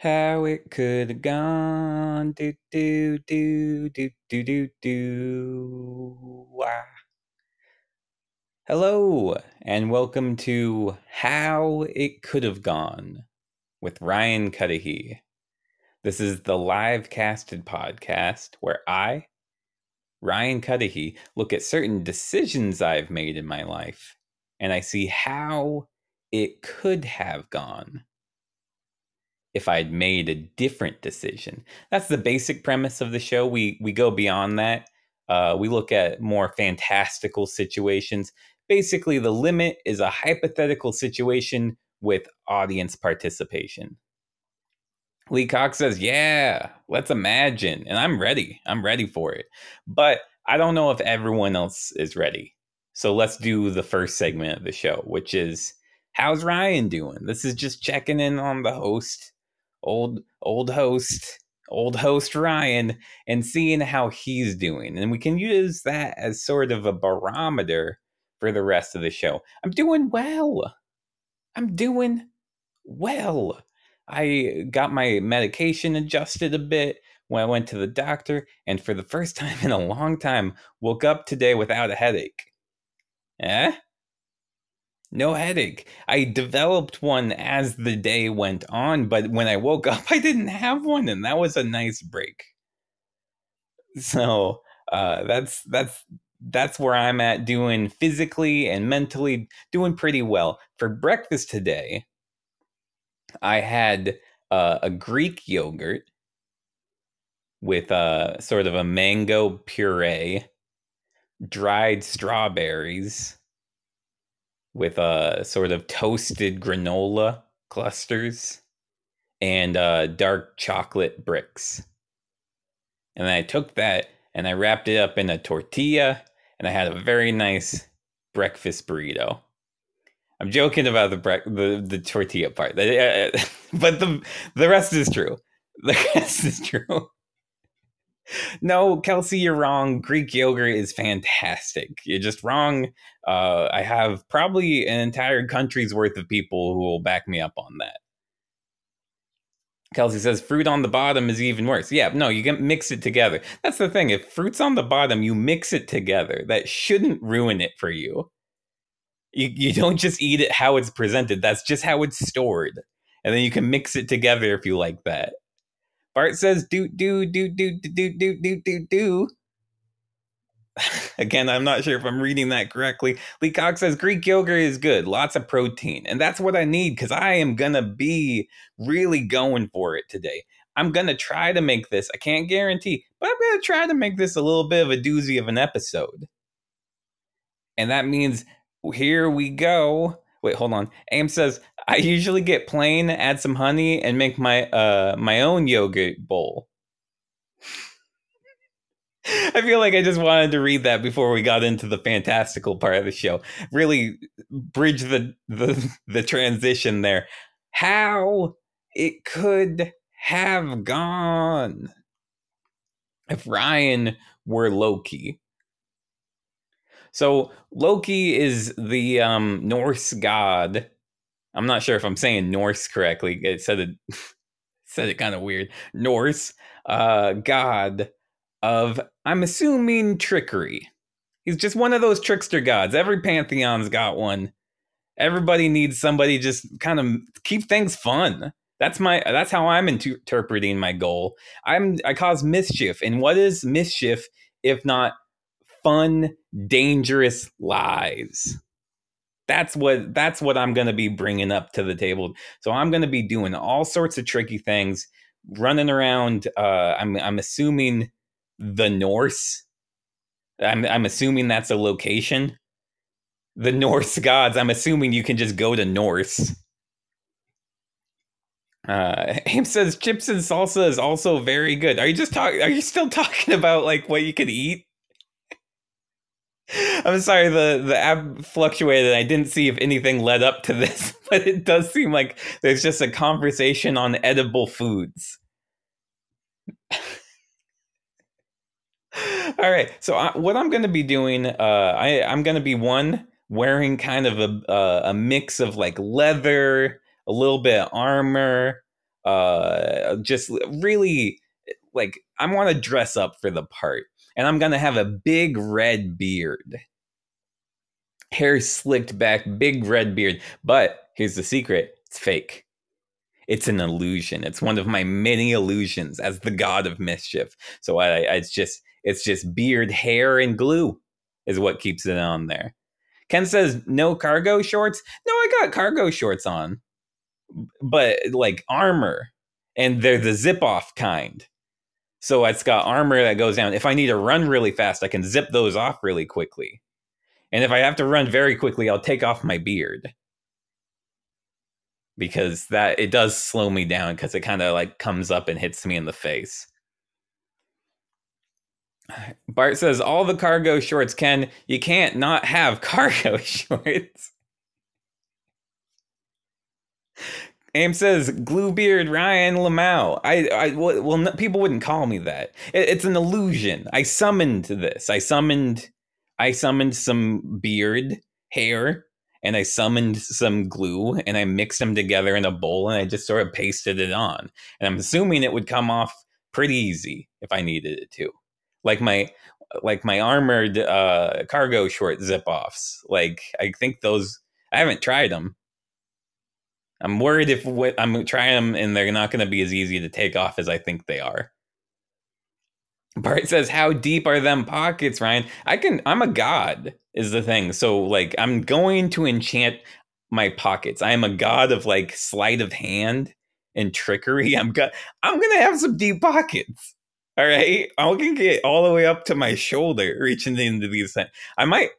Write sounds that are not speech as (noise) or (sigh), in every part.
how it could have gone. Do do do do do do do. Wah. Hello, and welcome to How It Could Have Gone with Ryan Cuddihy. This is the live casted podcast where I, Ryan Cuddihy, look at certain decisions I've made in my life and I see how it could have gone if I'd made a different decision. That's the basic premise of the show. We we go beyond that. Uh, we look at more fantastical situations. Basically, the limit is a hypothetical situation with audience participation. Lee Cox says, "Yeah, let's imagine," and I'm ready. I'm ready for it, but I don't know if everyone else is ready. So let's do the first segment of the show, which is how's Ryan doing? This is just checking in on the host old old host old host Ryan and seeing how he's doing. And we can use that as sort of a barometer for the rest of the show. I'm doing well. I'm doing well. I got my medication adjusted a bit when I went to the doctor, and for the first (laughs) time in a long time, woke up today without a headache. Eh? No headache. I developed one as the day went on, but when I woke up, (laughs) I didn't have one, and that was a nice break. So uh, that's that's that's where I'm at doing physically and mentally doing pretty well. For breakfast today, I had uh, a Greek yogurt with a uh, sort of a mango puree, dried strawberries with a uh, sort of toasted granola clusters and uh, dark chocolate bricks. And I took that and I wrapped it up in a tortilla and I had a very nice breakfast burrito. I'm joking about the bre- the the tortilla part, (laughs) but the the rest is true. The rest is true no, Kelsey, you're wrong. Greek yogurt is fantastic. You're just wrong. Uh, I have probably an entire country's worth of people who will back me up on that. Kelsey says fruit on the bottom is even worse. Yeah, no, you can mix it together. That's the thing. If fruit's on the bottom, you mix it together. That shouldn't ruin it for you. You you don't just eat it how it's presented. That's just how it's stored. And then you can mix it together if you like that. Bart says do do do do do do do do do. (laughs) Again, I'm not sure if I'm reading that correctly. Lee Cox says Greek yogurt is good, lots of protein, and that's what I need because I am gonna be really going for it today. I'm gonna try to make this. I can't guarantee, but I'm gonna try to make this a little bit of a doozy of an episode. And that means here we go. Wait, hold on. Aim says I usually get plain, add some honey, and make my uh my own yogurt bowl. (laughs) I feel like I just wanted to read that before we got into the fantastical part of the show. Really bridge the the the transition there. How it could have gone if Ryan were Loki. So Loki is the um, Norse god I'm not sure if I'm saying Norse correctly. It said it (laughs) said it kind of weird. Norse uh, god of I'm assuming trickery. He's just one of those trickster gods. Every pantheon's got one. Everybody needs somebody just kind of keep things fun. That's my that's how I'm interpreting my goal. I'm I cause mischief. And what is mischief if not fun, dangerous lies? that's what that's what I'm going to be bringing up to the table. So I'm going to be doing all sorts of tricky things, running around. Uh, I'm I'm assuming the Norse. I'm I'm assuming that's a location. The Norse gods. I'm assuming you can just go to Norse. Uh, Aim says chips and salsa is also very good. Are you just talking? Are you still talking about like what you could eat? (laughs) I'm sorry, the the app fluctuated. I didn't see if anything led up to (laughs) this, but it does seem like there's just a conversation on edible foods. (laughs) All right, so I, what I'm going to be doing, uh, I I'm going to be one wearing kind of a uh, a mix of like leather, a little bit of armor, uh just really like I want to dress up for the part and I'm going to have a big red beard. Hair slicked back, big red beard. But here's the secret it's fake. It's an illusion. It's one of my many illusions as the god of mischief. So I, I, it's just it's just beard, hair, and glue is what keeps it on there. Ken says no cargo shorts. No, I got cargo shorts on, but like armor, and they're the zip off kind. So it's got armor that goes down. If I need to run really fast, I can zip those off really quickly. And if I have to run very quickly, I'll take off my beard. Because that it does slow me down because it kind of like comes up and hits me in the face. (sighs) Bart says all the cargo shorts can you can't not have (laughs) cargo shorts. Aim says Gluebeard Ryan Lamau. I, I well, no, people wouldn't call me that. It, it's an illusion. I summoned this. I summoned, I summoned some beard hair, and I summoned some glue, and I mixed them together in a bowl, and I just sort of pasted it on. And I'm assuming it would come off pretty easy if I needed it to, like my like my armored uh, cargo short zip offs. Like I think those. I haven't tried them I'm worried if what I'm trying them and they're not going to be as easy to take off as I think they are. Bart says, "How deep are them pockets, Ryan? I can. I'm a god, is the thing. So like, I'm going to enchant my pockets. I am a god of like sleight of hand and trickery. (laughs) I'm go- I'm gonna have some deep pockets. All right, I can get all the way up to my shoulder, reaching into these things. I might.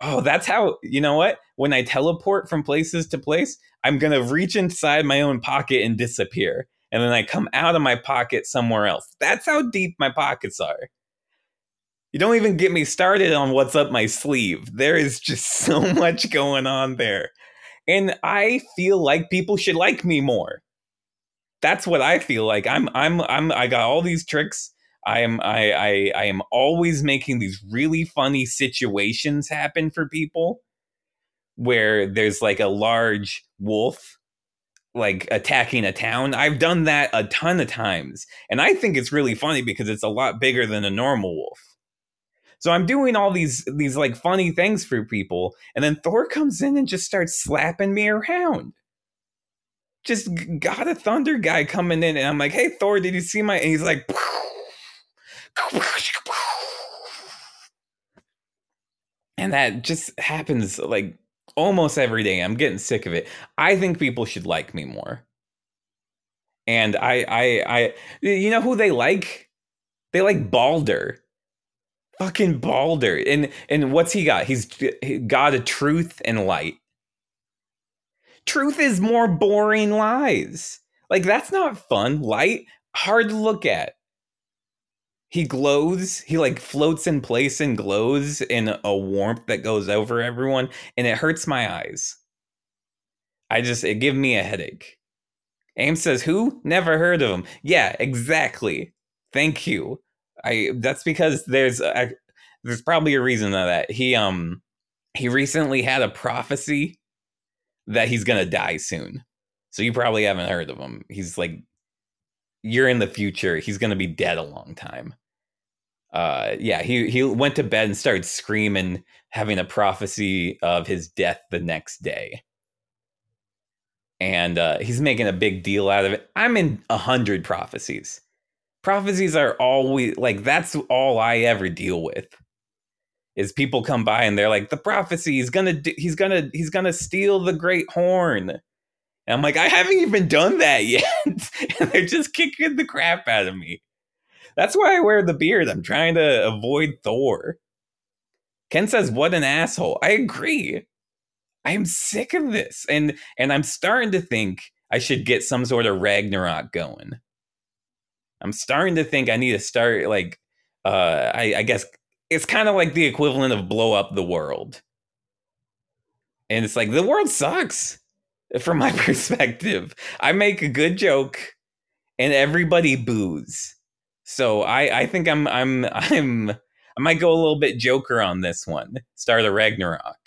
Oh, that's how. You know what? When I teleport from places to place, I'm going to reach inside my own pocket and disappear. And then I come out of my pocket somewhere else. That's how deep my pockets are. You don't even get me started on what's up my sleeve. There is just (laughs) so much going on there. And I feel like people should like me more. That's what I feel like. I'm I'm I'm I got all these tricks. I am I I I am always making these really funny situations happen for people where there's like a large wolf like attacking a town. I've done that a ton of times. And I think it's really funny because it's a lot bigger than a normal wolf. So I'm doing all these these like funny things for people and then Thor comes in and just starts slapping me around. Just got a thunder guy coming in and I'm like, "Hey Thor, did you see my?" And he's like (laughs) and that just happens like almost every day. I'm getting sick of it. I think people should like me more. And I, I, I, you know who they like? They like Baldur. Fucking Baldur. And and what's he got? He's got a truth and light. Truth is more boring lies. Like that's not fun. Light, hard to look at he glows he like floats in place and glows in a warmth that goes over everyone and it hurts my eyes. I just it give me a headache. Aim says who? Never heard of him. Yeah exactly. Thank you. I that's because there's a, there's probably a reason that. He um he recently had a prophecy that he's gonna die soon. So you probably haven't heard of him. He's like you're in the future. He's gonna be dead a long time uh yeah he he went to bed and started screaming having a prophecy of his death the next day. And uh he's making a big deal out of it. I'm in a hundred prophecies. Prophecies are always like that's all i ever deal with is people come by and they're like the prophecy he's gonna do, he's gonna he's gonna steal the great horn. And i'm like i haven't even done that (laughs) yet. And they're just kicking the crap out of me that's why I wear the beard. I'm trying to avoid Thor. Ken says, "What an asshole." I agree. I am sick of this, and and I'm starting to think I should get some sort of Ragnarok going. I'm starting to think I need to start like, uh, I, I guess it's kind of like the equivalent of blow up the world, and it's like the world sucks from my (laughs) perspective. I make a good joke, and everybody boos so I I think I'm I'm (laughs) I'm I might go a little bit Joker on this one. Start of Ragnarok.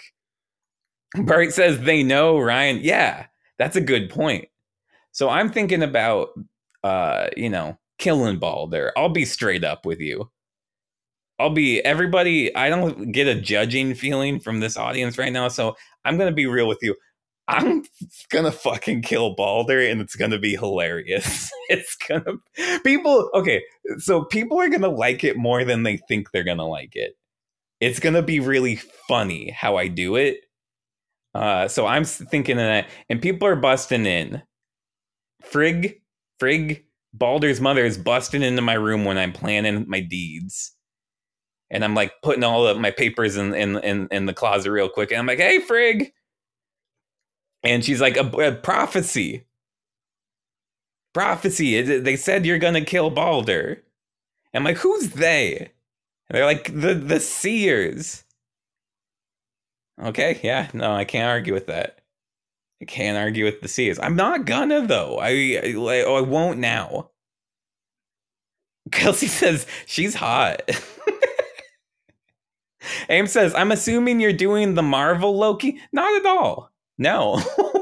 Bart says they know Ryan. Yeah, that's a good point. So I'm thinking about uh, you know, killing Baldur. I'll be straight up with you. I'll be everybody. I don't get a judging feeling from this audience right now, so I'm gonna be real with you. I'm (laughs) gonna fucking kill Baldur, and it's gonna be hilarious. (laughs) it's gonna people. Okay, so people are gonna like it more than they think they're gonna like it. It's gonna be really funny how I do it. Uh, so I'm thinking that, and people are busting in. Frigg, Frigg, Baldur's mother is busting into my room when I'm planning my deeds and I'm like putting all of my papers in in in, in the closet real quick, and I'm like, "Hey, Frigg," and she's like, "A, a prophecy, prophecy. They said you're gonna kill Baldur." I'm like, "Who's they?" And they're like, "The the seers." Okay, yeah, no, I can't argue with that. I can't argue with the seers. I'm not gonna though. I I, oh, I won't now. (laughs) Kelsey says she's hot. (laughs) Aim says, I'm assuming you're doing the Marvel Loki. Not at all. No. (laughs)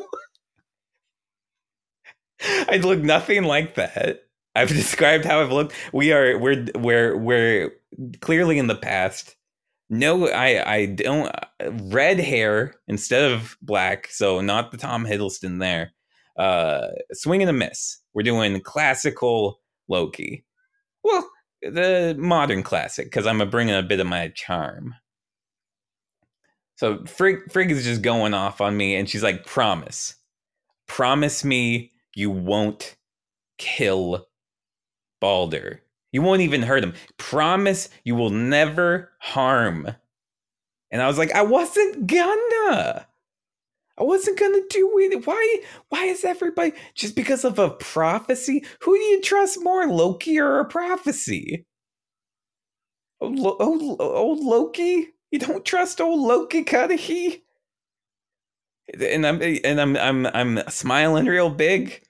I look nothing like that. I've (laughs) described how I've looked. We are we're we're we're clearly in the past. No, I I don't red hair instead of black, so not the Tom Hiddleston there. Uh swing and a miss. We're doing classical Loki. Well, the modern classic because I'm bringing a bit of my charm. So Frigg is just going off on me, and she's like, "Promise, promise me you won't kill Baldur. You won't even hurt him. Promise you will never harm." And I was like, "I wasn't gonna." I wasn't gonna do it. Why? Why is everybody just because of a prophecy? Who do you trust more, Loki or a prophecy? Oh, old, old, oh, old oh, Loki? You don't trust old Loki Cuddihy? And I'm and I'm I'm I'm smiling real big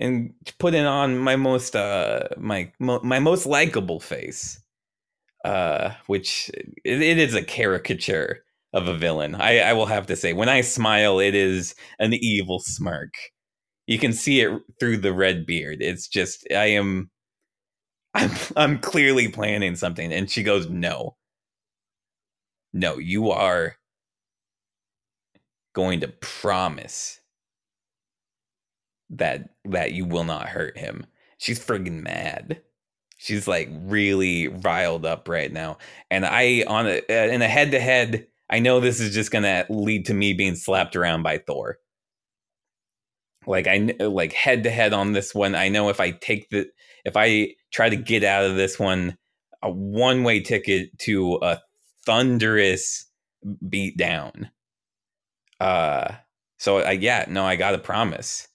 and putting on my most uh my my most likable face. Uh which it, it is a caricature of a villain. I, I will have to say when I smile it is an evil smirk. You can see it through the red beard. It's just I am I'm I'm clearly planning something and she goes no no, you are going to promise that that you will not hurt him. She's friggin' mad. She's like really riled up right now. And I on a, uh, in a head to head, I know this is just going to lead to me being slapped around by Thor. Like I like head to head on this one. I know if I take the if I try to get out of this one, a one way ticket to a thunderous beat down. Uh, so I yeah, no, I got a promise.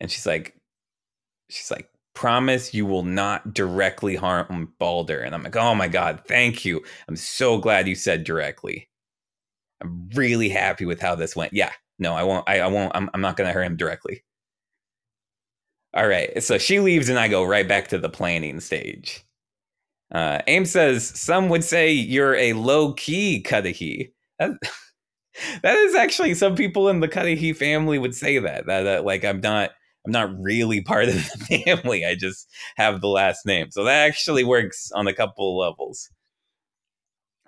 And she's like, she's like, promise you will not directly harm Baldur. And I'm like, oh my God, thank you. I'm so glad you said directly. I'm really happy with how this went. Yeah, no, I won't, I, I won't, I'm, I'm not going to hurt him directly. All right. So she leaves and I go right back to the planning stage. Uh, Aim says some would say you're a low key Cuddihy. That, (laughs) that is actually some people in the Cuddihy family would say that. That uh, like I'm not I'm not really part of (laughs) the family. I just have the last name, so that actually works on a couple levels.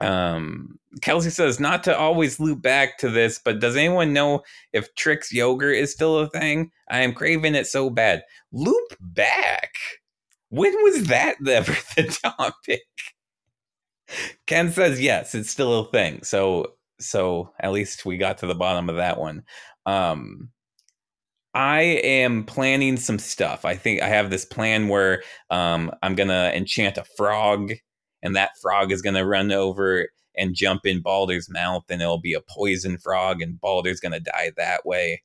Um, Kelsey says not to always loop back to this, but does anyone know if Trix yogurt is still a thing? I am craving it so bad. Loop back. When was that ever (laughs) the topic? Ken says yes, it's still a thing. So so at least we got to the bottom of that one. Um I am planning some stuff. I think I have this plan where um, I'm gonna enchant a frog, and that frog is gonna run over and jump in Baldur's mouth, and it'll be a poison frog, and Baldur's gonna die that way.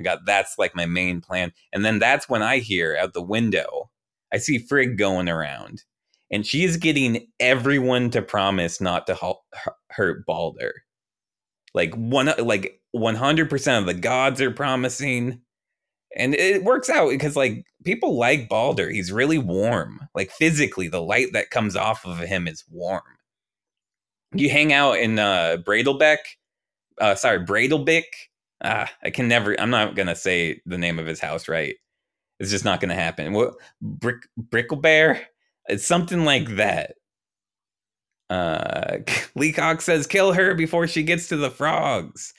I got that's like my main plan, and then that's when I hear out the window I see Frigg going around, and she's getting everyone to promise not to hurt Baldur. Like one, like one hundred percent of the gods are promising, and it works out because like people like Baldur. He's really warm. Like physically, the light that comes off of him is warm. You hang out in uh, Bradelbeck, uh, sorry, Bradelbick. Ah, I can never. I'm not gonna say the name of his house right It's just not going to happen. What brick Bricklebear? It's something like that. Uh, (laughs) Lee Cox says, "Kill her before she gets to the frogs."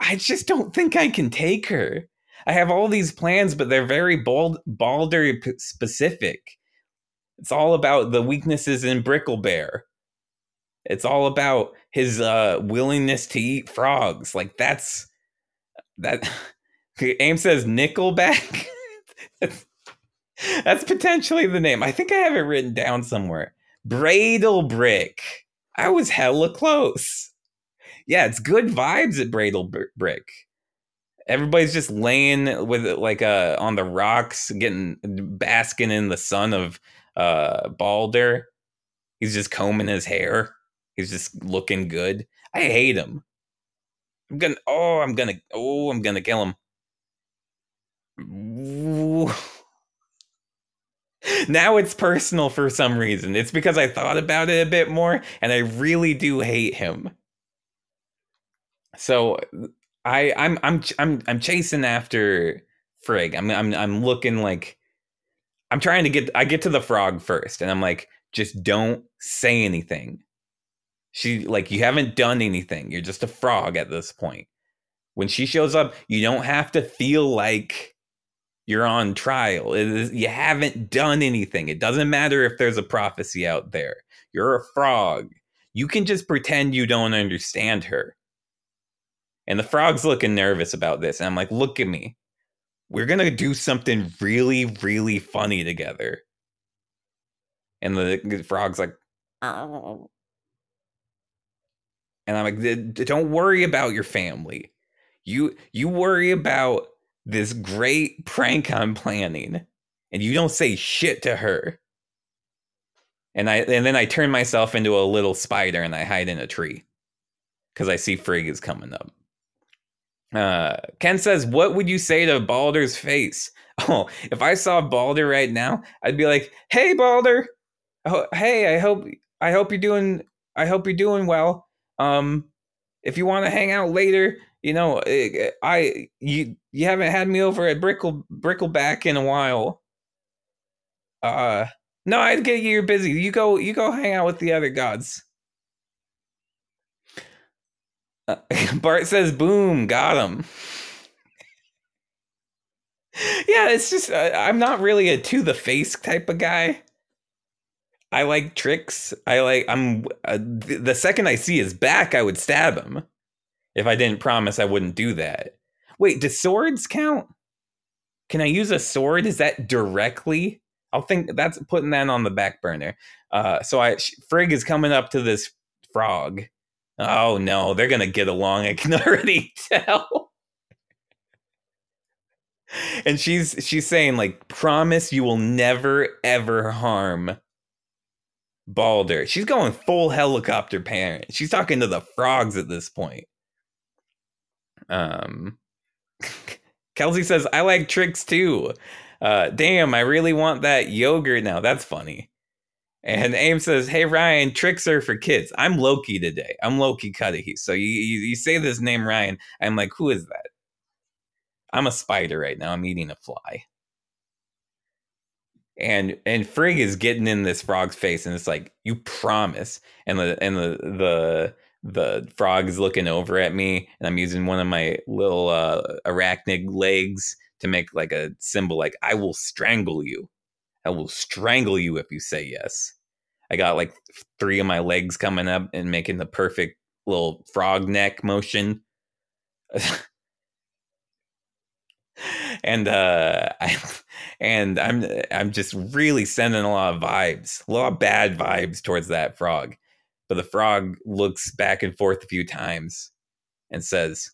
I just don't think I can take her. I have all these plans, but they're very bold, Baldur specific. It's all about the weaknesses in Bricklebear. It's all about his uh, willingness to eat frogs. Like that's that. (laughs) Aim says Nickelback. (laughs) (laughs) that's, potentially the name. I think I have it written down somewhere. Bradle Brick. I was hella close. Yeah, it's good vibes at Bradle Brick. Everybody's just laying with it like uh on the rocks, getting basking in the sun of uh Baldur. He's just combing his hair. He's just looking good. I hate him. I'm gonna oh I'm gonna oh I'm gonna kill him. Now it's personal for some reason. It's because I thought about it a bit more and I really do hate him. So I I'm I'm I'm I'm chasing after Frigg. I'm I'm I'm looking like I'm trying to get I get to the frog first and I'm like just don't say anything. She like you haven't done anything. You're just a frog at this point. When she shows up, you don't have to feel like you're on trial. you haven't done anything. It doesn't matter if there's a prophecy out there. You're a frog. You can just pretend you don't understand her. And the frog's looking nervous about this. And I'm like, look at me. We're going to do something really, really funny together. And the, the frog's like, oh. And I'm like, don't worry about your family. You you worry about this great prank I'm planning, and you don't say shit to her. And I and then I turn myself into a little spider and I hide in a tree because I see Frigg is coming up. Uh, Ken says, "What would you say to Baldur's face?" (laughs) Oh, if I saw Baldur right now, I'd be like, "Hey, Baldur. Oh, hey, I hope I hope you're doing I hope you're doing well. Um, if you want to hang out later, you know, eh, I you you haven't had me over at Brickle Brickleback in a while. Uh, no, I get you. You're busy. You go. You go hang out with the other gods. Uh, (laughs) Bart says, "Boom, got him." (laughs) yeah, it's just uh, I'm not really a to the face type of guy. I like tricks. I like I'm uh, the second I see his back, I would stab him. If I didn't promise I wouldn't do that. Wait, do swords count? Can I use a sword? Is that directly? I'll think that's putting that on the back burner. Uh, so I Frigg is coming up to this frog. Oh no, they're gonna get along. I can (laughs) already tell. and she's she's saying like, promise you will never ever harm Baldur. She's going full helicopter parent. She's talking to the frogs at this point. Um, (laughs) Kelsey says, I like tricks too. Uh, damn, I really want that yogurt now. That's funny. And Aim says, Hey Ryan, tricks are for kids. I'm Loki today. I'm Loki Cuddihy. So you, you, you say this name Ryan. I'm like, who is that? I'm a spider right now. I'm eating a fly and and Frigg is getting in this frog's face, and it's like you promise, and the and the the the frog is looking over at me, and I'm using one of my little uh, arachnid legs to make like a symbol, like I will strangle you, I will strangle you if you say yes. I got like three of my legs coming up and making the perfect little frog neck motion. (laughs) and uh I, and I'm I'm just really sending a lot of vibes, a lot of bad vibes towards that frog. But the frog looks back and forth a few times and says,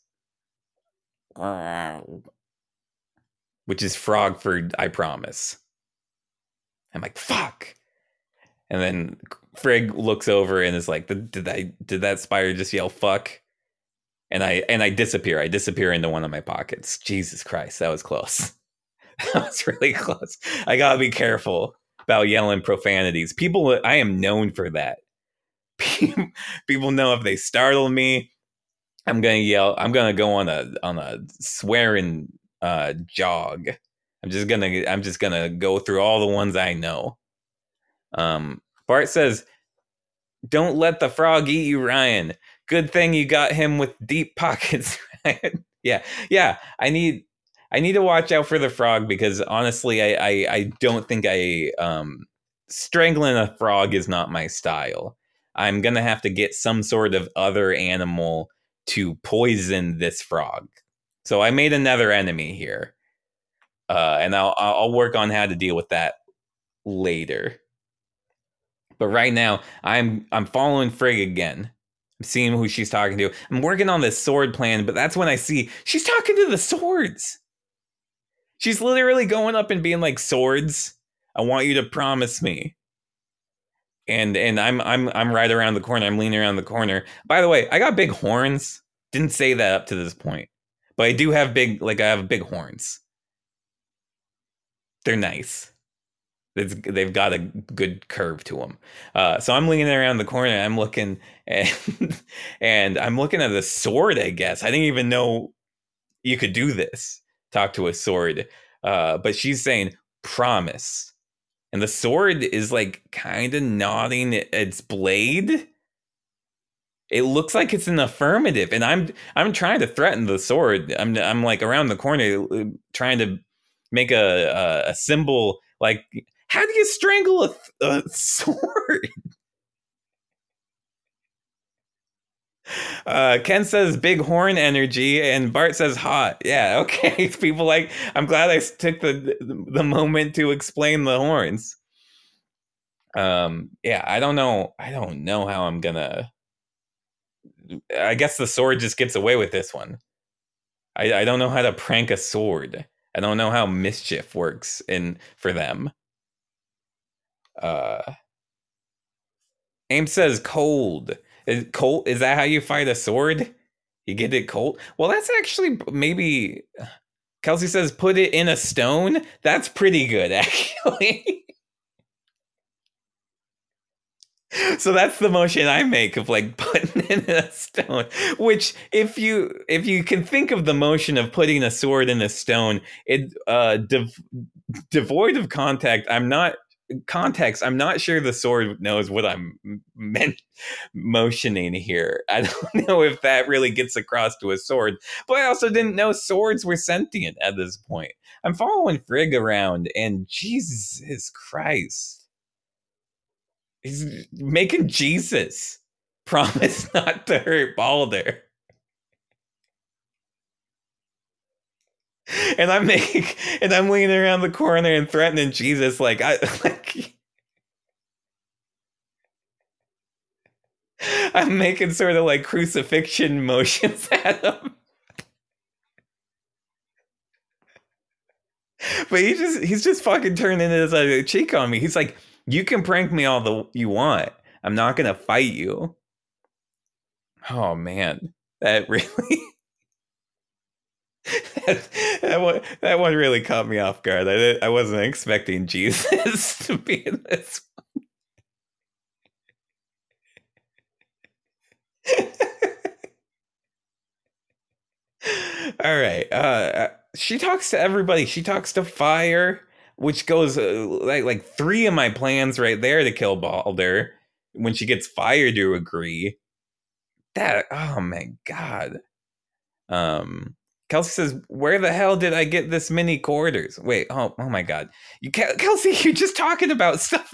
which is frog for I promise. I'm like, fuck. And then Frigg looks over and is like, did I did that spider just yell fuck? and I and I disappear. I disappear into one of my pockets. Jesus Christ, that was close. (laughs) that was really close. I gotta be careful about yelling profanities. People, I am known for that. (laughs) People know if they startle me, I'm gonna yell. I'm gonna go on a on a swearing uh, jog. I'm just gonna I'm just gonna go through all the ones I know. Um, Bart says, "Don't let the frog eat you, Ryan. Good thing you got him with deep (laughs) pockets." yeah, yeah. I need I need to watch out for the frog because honestly, I I, I don't think I um strangling a frog is not my style. I'm gonna have to get some sort of other animal to poison this frog. So I made another enemy here, uh, and I'll I'll work on how to deal with that later. But right now, I'm I'm following Frigg again. I'm seeing who she's talking to. I'm working on this sword plan, but that's when I see she's talking to the swords. She's literally going up and being like, "Swords, I want you to promise me." And and I'm I'm I'm right around the corner. I'm leaning around the corner. By the way, I got big horns. Didn't say that up to this point, but I do have big like I have big horns. They're nice. It's, they've got a good curve to them. Uh, so I'm leaning around the corner. I'm looking (laughs) and and I'm looking at a sword. I guess I didn't even know you could do this. Talk to a sword. Uh, but she's saying promise, and the sword is like kind of nodding its blade. It looks like it's an affirmative, and I'm I'm trying to threaten the sword. I'm I'm like around the corner uh, trying to make a a, a symbol like how do you strangle a, a (laughs) sword? Uh, Ken says big horn energy, and Bart says hot. Yeah, (laughs) okay. People like. I'm glad I took the the moment to explain the horns. Um, yeah, I don't know. I don't know how I'm gonna. I guess the sword just gets away with this one. I I don't know how to prank a sword. I don't know how mischief works in for them. Uh, Aim says cold. Is cold? Is that how you fight a sword? You get it cold. Well, that's actually maybe. Kelsey says put it in a stone. That's pretty good, (laughs) actually. so that's the motion I make of like (laughs) putting in a stone. Which, if you if you can think of the motion of putting a sword in a stone, it uh dev- devoid of contact. I'm not context, I'm not sure the sword knows what I'm meant motioning here. (laughs) I don't know if that really gets across to a sword, but I also didn't know swords were sentient at this point. I'm following Frigg around, and Jesus Christ, he's making Jesus (laughs) promise not to hurt Baldur. (laughs) and I'm making and I'm leaning around the corner and threatening Jesus like I (laughs) like I'm making sort of like crucifixion (laughs) motions at him. But he just he's just fucking turning his uh, cheek on me. He's like, "You can prank me all the you want. I'm not gonna fight you." Oh man, that really that, one, that one really caught me off guard. I, I wasn't expecting Jesus (laughs) to be in this one. (laughs) All right. Uh, uh, she talks to everybody. She talks to Fire, which goes uh, like like three of my plans right there to kill Baldur. When she gets Fire to agree, that oh my god. Um, Kelsey says, "Where the hell did I get this many quarters?" Wait, oh, oh my god, you Kelsey, (laughs) you're just talking about stuff.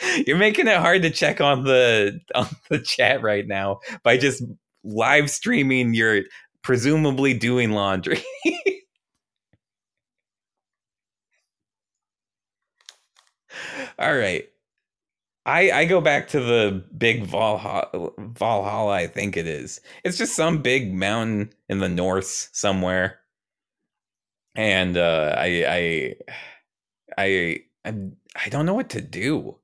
(laughs) you're making it hard to check on the on the chat right now by just live streaming your presumably doing laundry. (laughs) All right. I, I go back to the big Valhalla, Valhalla, I think it is. It's just some big mountain in the north somewhere, and uh, I I I I I don't know what to do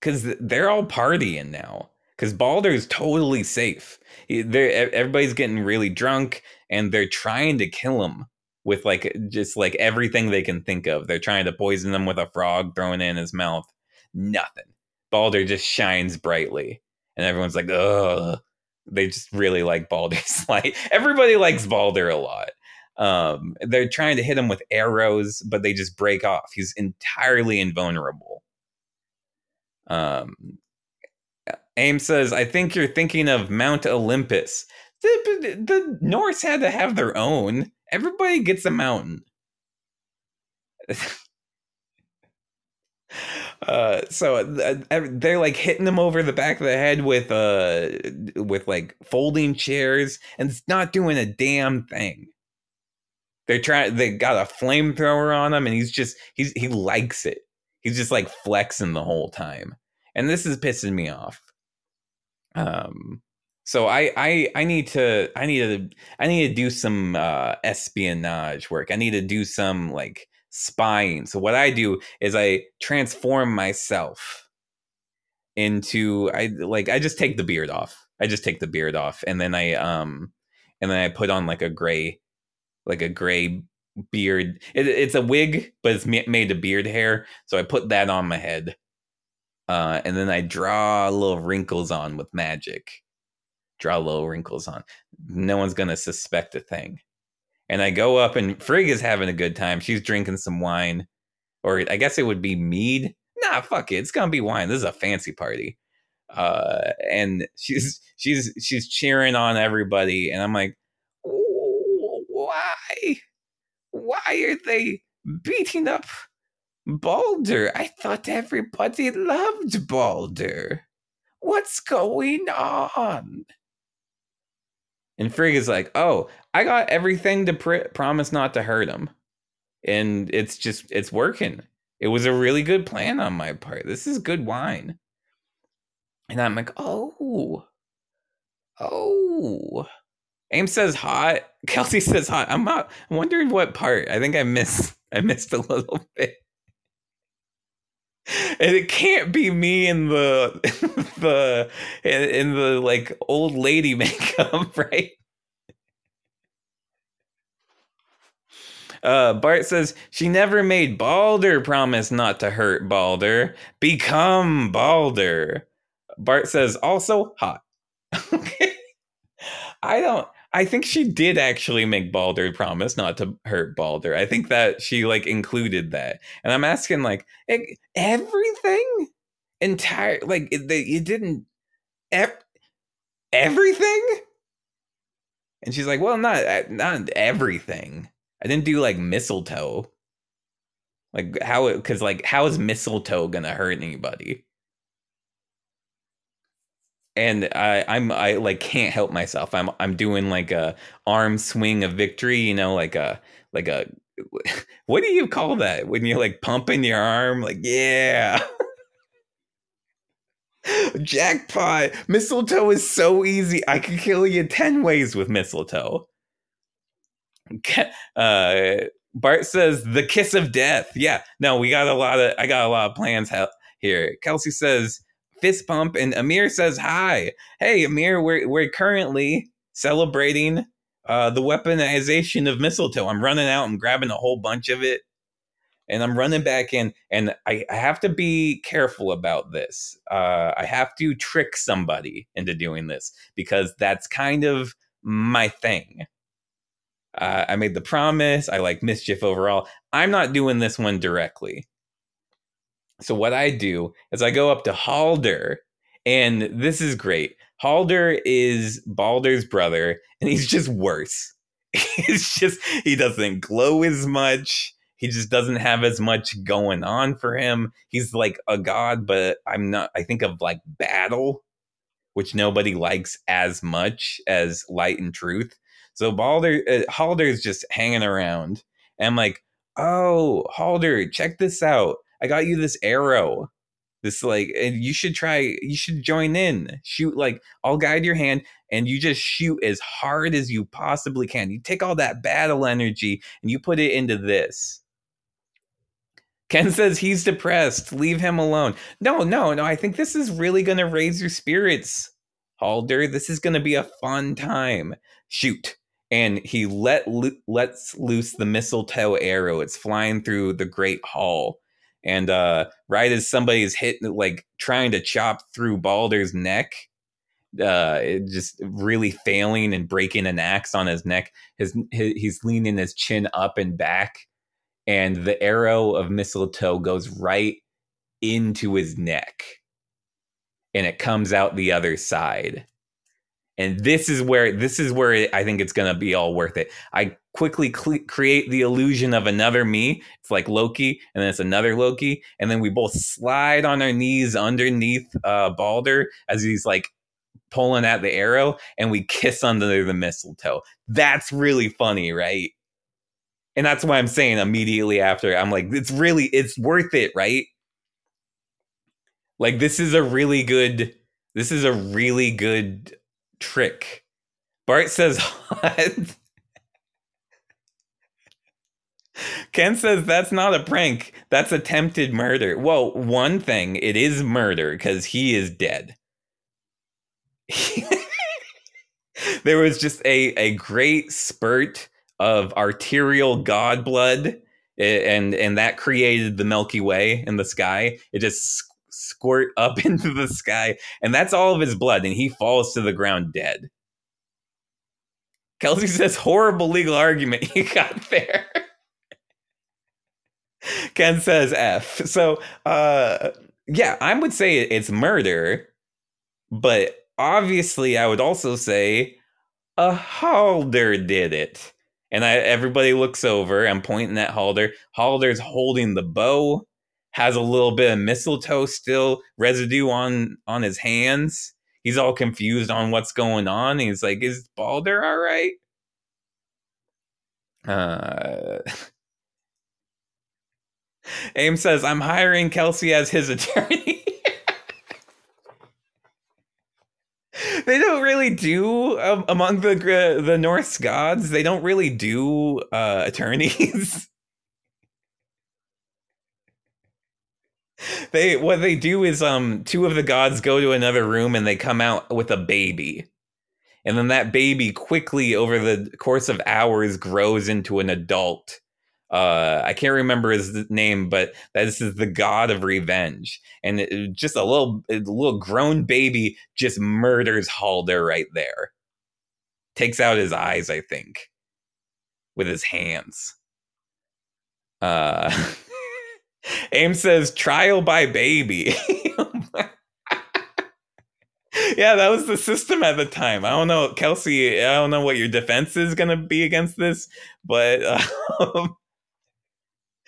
because they're all partying now. Because Baldur's totally safe. They're, everybody's getting really drunk, and they're trying to kill him with like just like everything they can think of. They're trying to poison him with a frog, throwing it in his mouth nothing. Baldur just shines brightly, and everyone's like, ugh. They just really like Baldur's (laughs) light. Everybody likes Baldur a lot. Um, they're trying to hit him with arrows, but they just break off. He's entirely invulnerable. Um, Aim says, I think you're thinking of Mount Olympus. The, the Norse had to have their own. Everybody gets a mountain. (laughs) uh, so uh, they're like hitting him over the back of the head with uh with like folding chairs, and it's not doing a damn thing. They're trying. They got a flamethrower on him, and he's just he's he likes it. He's just like flexing the whole time, and this is pissing me off. Um, so I I I need to I need to I need to do some uh, espionage work. I need to do some like spying. So what I do is I transform myself into I like I just take the beard off. I just take the beard off and then I um and then I put on like a gray like a gray beard. It, it's a wig, but it's made of beard hair. So I put that on my head. Uh, and then I draw little wrinkles on with magic. Draw little wrinkles on. No one's gonna suspect a thing. And I go up, and Frigg is having a good time. She's drinking some wine, or I guess it would be mead. Nah, fuck it. It's gonna be wine. This is a fancy party. Uh, and (laughs) she's she's she's cheering on everybody, and I'm like, why? Why are they beating up Baldur, I thought everybody loved Baldur. What's going on? And Frigg is like, oh, I got everything to pr- promise not to hurt him. And it's just, it's working. It was a really good plan on my part. This is good wine. And I'm like, oh, oh. Aim says hot. (laughs) Kelsey says hot. I'm not I'm wondering what part. I think I missed I missed a little (laughs) bit and it can't be me in the (laughs) the in the like old lady (laughs) makeup, right? Uh, Bart says she never made Baldur promise not to hurt Baldur. Become Baldur. Bart says also hot. (laughs) Okay. I don't. I think she did actually make Baldur promise not to hurt Baldur. I think that she like included that, and I'm asking like everything, entire like they, you didn't ev- everything, and she's like, well, not uh, not everything. I didn't do like mistletoe. Like how? Because like how is mistletoe gonna hurt anybody? And I, I'm I like can't help myself. I'm I'm doing like a arm swing of victory, you know, like a like a (laughs) what do you call that when you're like pumping your arm? Like yeah. (laughs) Jackpot! Mistletoe is so easy. I could kill you 10 ways with mistletoe. Uh, Bart says the kiss of death. Yeah, no, we got a lot of I got a lot of plans here. Kelsey says fist pump, and Amir says hi. Hey, Amir, we're we're currently celebrating uh, the weaponization of mistletoe. I'm running out I'm grabbing a whole bunch of it, and I'm running back in. And I, I have to be careful about this. Uh, I have to trick somebody into doing this because that's kind of my thing. Uh, I made the promise. I like mischief overall. I'm not doing this one directly. So what I do is I go up to Halder, and this is great. Halder is Baldur's brother, and he's just worse. (laughs) He's just he doesn't glow as much. He just doesn't have as much going on for him. He's like a god, but I'm not. I think of like battle, which nobody likes as much as light and truth. So Baldur, uh, Halder is just hanging around, and I'm like, oh, Halder, check this out. I got you this arrow. This like and you should try you should join in. Shoot like I'll guide your hand and you just shoot as hard as you possibly can. You take all that battle energy and you put it into this. Ken says he's depressed. Leave him alone. No, no, no. I think this is really going to raise your spirits, Halder. This is going to be a fun time. Shoot. And he let lo- lets loose the mistletoe arrow. It's flying through the great hall and uh, right as somebody's hitting, like trying to chop through Baldur's neck, uh, just really failing and breaking an axe on his neck. His, his he's leaning his chin up and back, and the arrow of mistletoe goes right into his neck, and it comes out the other side. And this is where this is where I think it's gonna be all worth it. I quickly cl- create the illusion of another me. It's like Loki, and then it's another Loki, and then we both slide on our knees underneath uh, Baldur as he's like pulling at the arrow and we kiss under the mistletoe. That's really funny, right? And that's why I'm saying immediately after, I'm like, it's really, it's worth it, right? Like, this is a really good, this is a really good trick. Bart says, (laughs) Ken says that's not a prank. That's attempted murder. Well, one thing, it is murder because he is dead. (laughs) there was just a, a great spurt of arterial god blood eh, and and that created the milky way in the sky it just squirt up (laughs) into the sky and that's all of his blood and he falls to the ground dead kelsey says horrible legal argument (laughs) you got there (laughs) ken says f so uh yeah i would say it's murder but obviously, I would also say a Halder did it. And I, everybody looks over. I'm pointing at Halder. Halder's holding the bow, has a little bit of mistletoe still residue on on his hands. He's all confused on what's going on. He's like, "Is Baldur all right?" Uh, (laughs) Aim says, "I'm hiring Kelsey as his attorney." (laughs) they don't really do um, among the uh, the Norse gods. They don't really do uh, attorneys. (laughs) they what they do is um two of the gods go to another room and they come out with a baby. And then that baby quickly over the course of hours grows into an adult. Uh i can't remember his name but this is the god of revenge. And it, just a little a little grown baby just murders halder right there. Takes out his eyes i think with his hands. Uh (laughs) aim says trial by baby (laughs) yeah that was the system at the time i don't know kelsey i don't know what your defense is going to be against this but um,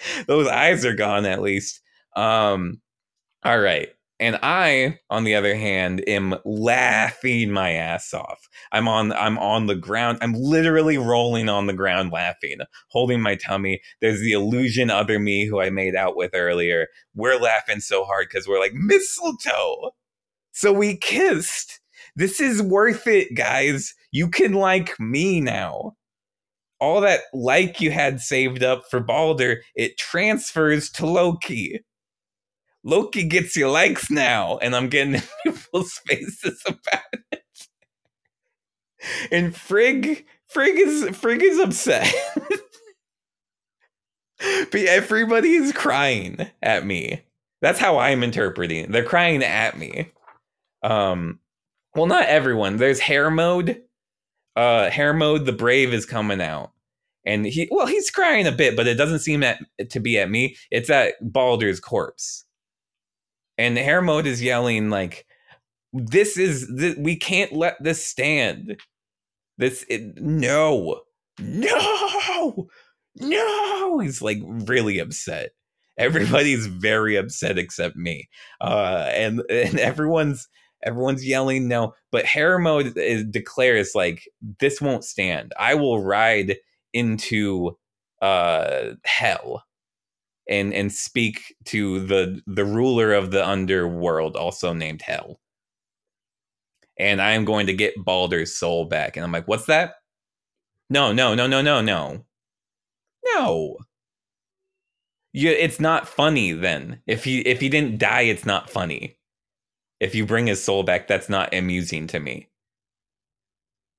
(laughs) those eyes are gone at least. Um, all right. And I, on the other hand, am laughing my ass off. I'm on I'm on the ground. I'm literally rolling on the ground laughing, holding my tummy. There's the illusion other me who I made out with earlier. We're laughing so hard because we're like, mistletoe. So we kissed. This is worth it, guys. You can like me now all that like you had saved up for Baldur, it transfers to Loki. Loki gets your likes now, and I'm getting (laughs) people's faces about it. And Frigg, Frigg is Frigg is upset. (laughs) but everybody is crying at me. That's how I'm interpreting. They're crying at me. Um, well, not everyone. There's Hermod. uh Hermod. the Brave is coming out. And he well, he's crying a bit, but it doesn't seem at, to be at me. It's at Baldur's corpse. And Hermod is yelling like this is we can't let this stand. This it, no. No. No. He's like really upset. Everybody's very upset except me. Uh and and everyone's everyone's yelling no but Hermod is, declares like this won't stand i will ride into uh hell and and speak to the the ruler of the underworld also named hell. And i am going to get baldur's soul back. And i'm like what's that? No no no no no no. No. You, it's not funny then. If he if he didn't die it's not funny. If you bring his soul back, that's not amusing to me.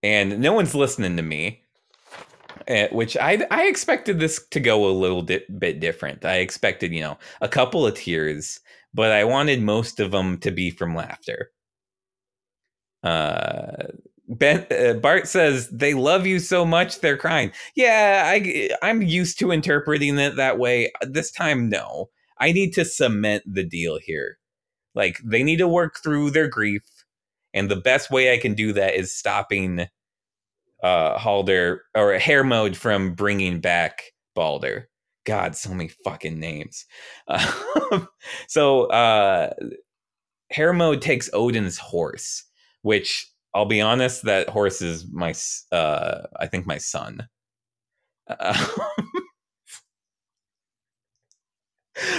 And no one's listening to me, eh, which I I expected this to go a little di- bit different. I expected, you know, a couple of tears, but I wanted most of them to be from laughter. Uh, ben uh, Bart says they love you so much they're crying. Yeah, I I'm used to interpreting it that way. This time, no. I need to cement the deal here. Like they need to work through their grief, and the best way I can do that is stopping uh Halder or Hermod from bringing back Baldur. God, so many fucking names. Uh, (laughs) so uh Hermod takes Odin's horse, which I'll be honest, that horse is my uh I think my son. (laughs)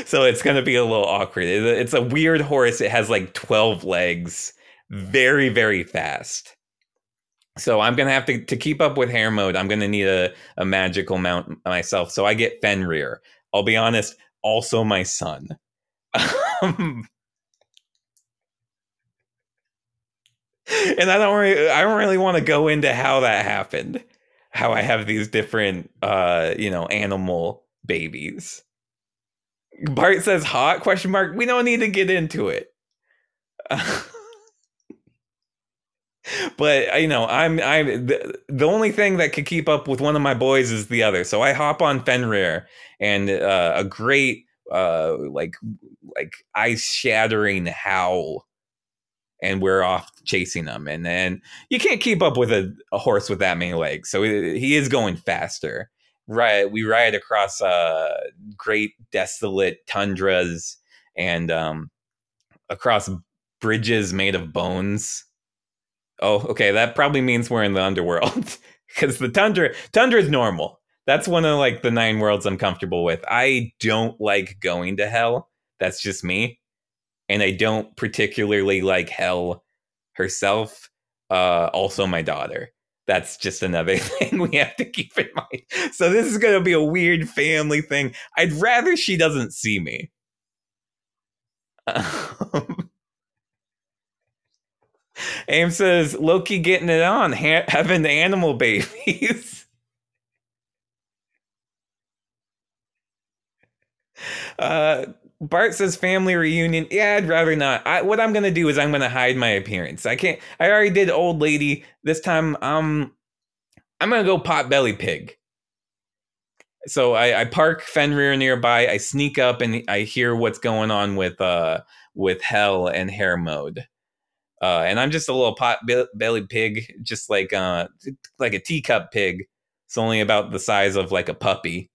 So it's going to be a little awkward. It's a weird horse. It has like 12 legs, very, very fast. So I'm to have to, to keep up with Hermod. I'm to need a, a magical mount myself. So I get Fenrir. I'll be honest, also my son. (laughs) and I don't really, I don't really want to go into how that happened. How I have these different, uh, you know, animal babies. Bart says hot question mark. We don't need to get into it. (laughs) but you know, I'm I'm the, the, only thing that could keep up with one of my boys is the other. So I hop on Fenrir and uh, a great uh like like ice shattering howl and we're off chasing them. And then you can't keep up with a, a horse with that many legs. So he is going faster. Right we ride across uh great desolate tundras and um across bridges made of bones oh okay that probably means we're in the underworld (laughs) because the tundra tundra is normal that's one of like the nine worlds i'm comfortable with i don't like going to hell that's just me and i don't particularly like hell herself uh also my daughter that's just another (laughs) thing we have to keep in mind. So this is going to be a weird family thing. I'd rather she doesn't see me. (laughs) Um, Aim says Loki getting it on, ha- having the animal babies. (laughs) uh, Bart says family reunion. Yeah, I'd rather not. I, what I'm gonna do is I'm gonna hide my appearance. I can't. I already did old lady. This time, um, I'm gonna go pot belly pig. So I, I park Fenrir nearby. I sneak up and I hear what's going on with uh with Hell and Hermod. Uh, and I'm just a little pot belly pig, just like uh like a teacup pig. It's only about the size of like a puppy.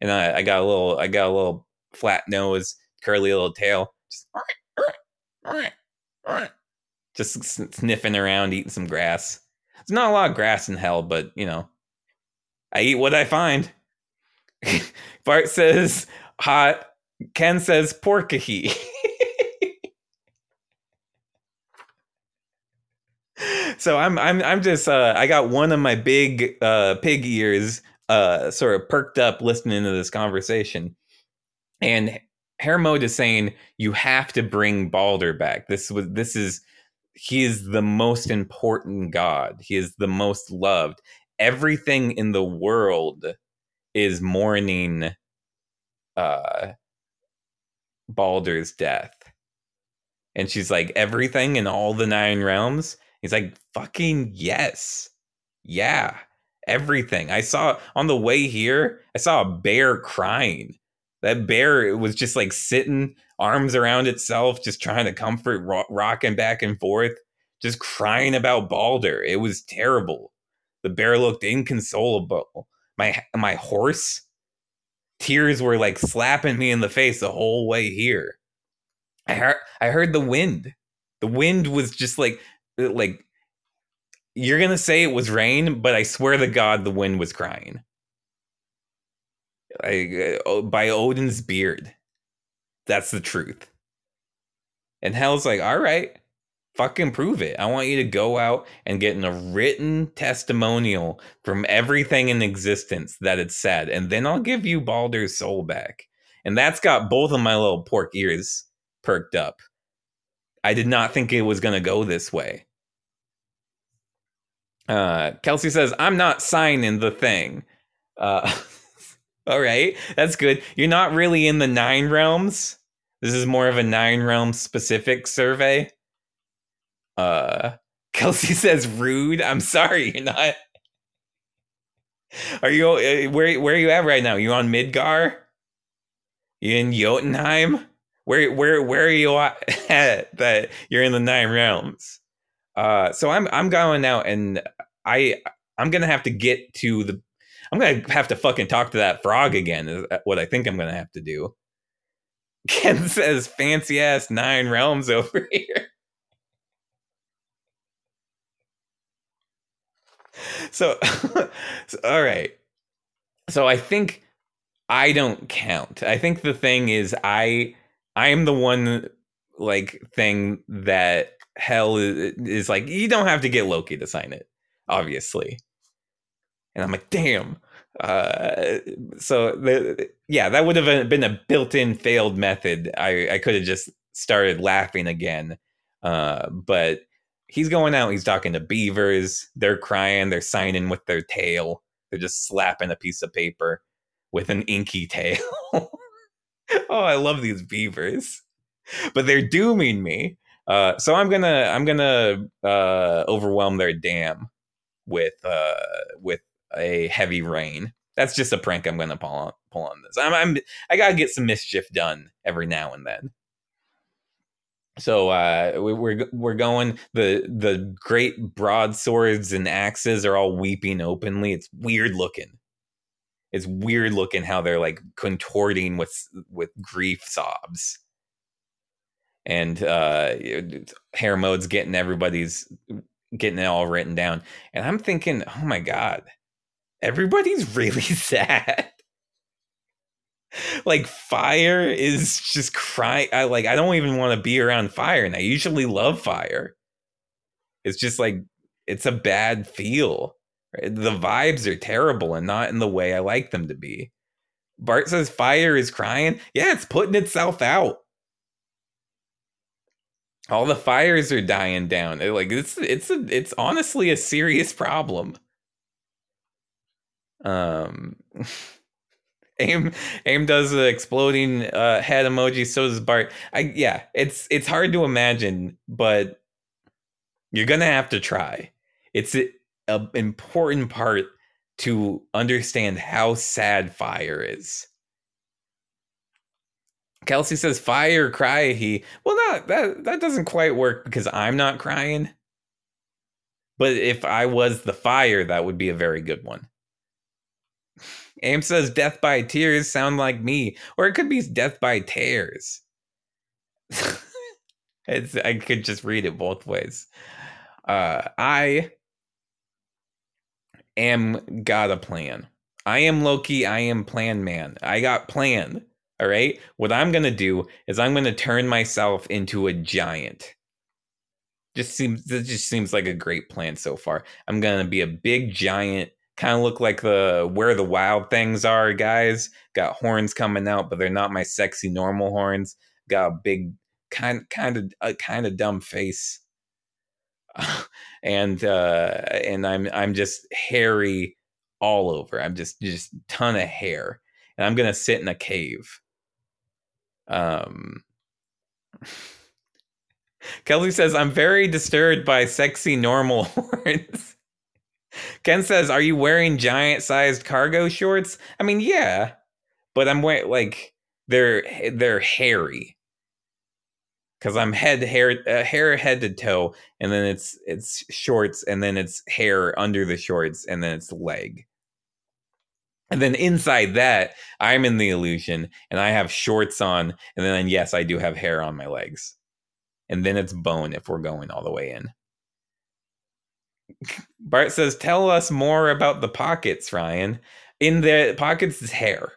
And I, I got a little I got a little flat nose, curly little tail, just just sniffing around, eating some grass. There's not a lot of grass in hell, but you know, I eat what I find. (laughs) Bart says hot. Ken says porkahi. (laughs) so I'm I'm I'm just uh, I got one of my big uh, pig ears uh, sort of perked up listening to this conversation. And Hermod is saying you have to bring Baldur back. This was this is he is the most important god. He is the most loved. Everything in the world is mourning uh Baldur's death. And she's like, everything in all the nine realms? He's like, fucking yes. Yeah. Everything. I saw on the way here, I saw a bear crying that bear was just like sitting, arms around itself, just trying to comfort, ro- rocking back and forth, just crying about Baldur. It was terrible. The bear looked inconsolable. My my horse, tears were like slapping me in the face the whole way here. I heard I heard the wind. The wind was just like like you're gonna say it was rain, but I swear to God, the wind was crying like, uh, by Odin's beard. That's the truth. And Hell's like, all right, fucking prove it. I want you to go out and get a written testimonial from everything in existence that it said, and then I'll give you Baldur's soul back. And that's got both of my little pork ears perked up. I did not think it was going to go this way. Uh, Kelsey says, I'm not signing the thing. Uh, (laughs) All right, that's good. You're not really in the nine realms. This is more of a nine realm specific survey. Uh, (laughs) Kelsey says rude. I'm sorry, (laughs) you're not. Are you uh, where? Where are you at right now? You on Midgar? You in Jotunheim? Where where where are you (laughs) at? That you're in the Nine Realms. Uh, so I'm I'm going out and I I'm gonna have to get to the. I'm gonna have to fucking talk to that frog again. Is what I think I'm gonna have to do. (laughs) Ken says fancy ass Nine Realms (laughs) over here. so, so all right. So I think I don't count. I think the thing is I I am the one like thing that hell is, is like you don't have to get Loki to sign it, obviously. And I'm like, damn. Uh, so the yeah, that would have been a built-in failed method. I I could have just started laughing again. Uh, but he's going out. He's talking to beavers. They're crying. They're signing with their tail. They're just slapping a piece of paper with an inky tail. (laughs) (laughs) oh, I love these beavers, but they're dooming me. Uh, so I'm gonna I'm gonna uh, overwhelm their dam with uh, with a heavy rain. That's just a prank I'm gonna pull on pull on this. I'm, I'm I gotta get some mischief done every now and then. So uh, we, we're we're going. the The great broadswords and axes are all weeping openly. It's weird looking it's weird looking how they're like contorting with with grief sobs. And uh Mode's getting everybody's getting it all written down. And i'm thinking oh my god everybody's (laughs) really sad. Like fire is just crying i like i don't even want to be around fire and i usually love fire. It's just like it's a bad feel the vibes are terrible and not in the way I like them to be. Bart says fire is crying. Yeah, it's putting itself out. All the fires are dying down. like it's it's a, it's honestly a serious problem. Um (laughs) Aim Aim does the exploding uh, head emoji. So does Bart. I yeah, it's it's hard to imagine, but you're gonna have to try. It's an important part to understand how sad fire is. Kelsey says fire cry he. Well not that that doesn't quite work because I'm not crying. But if I was the fire, that would be a very good one. Aim says death by tears sound like me. Or it could be death by tears. (laughs) I could just read it both ways. Uh, I am got a plan. I am Loki. I am plan man. I got plan. All right. What I'm going to do is I'm going to turn myself into a giant. Just seems, this just seems like a great plan so far. I'm going to be a big giant, kind of look like the where the wild things are, guys. Got horns coming out, but they're not my sexy normal horns. Got a big, kind, kind of, a kind of dumb face. (laughs) and uh, and I'm I'm just hairy all over. I'm just just ton of hair, and I'm gonna sit in a cave. Um. (laughs) Kelly says, I'm very disturbed by sexy normal (laughs) horns. Ken says, Are you wearing giant sized cargo shorts? I mean, yeah, but I'm wearing like they're they're hairy because I'm head hair uh, hair head to toe, and then it's it's shorts, and then it's hair under the shorts, and then it's leg. And then inside that, I'm in the illusion, and I have shorts on, and then yes, I do have hair on my legs, and then it's bone if we're going all the way in. (laughs) Bart says, "Tell us more about the pockets, Ryan. In the pockets is hair."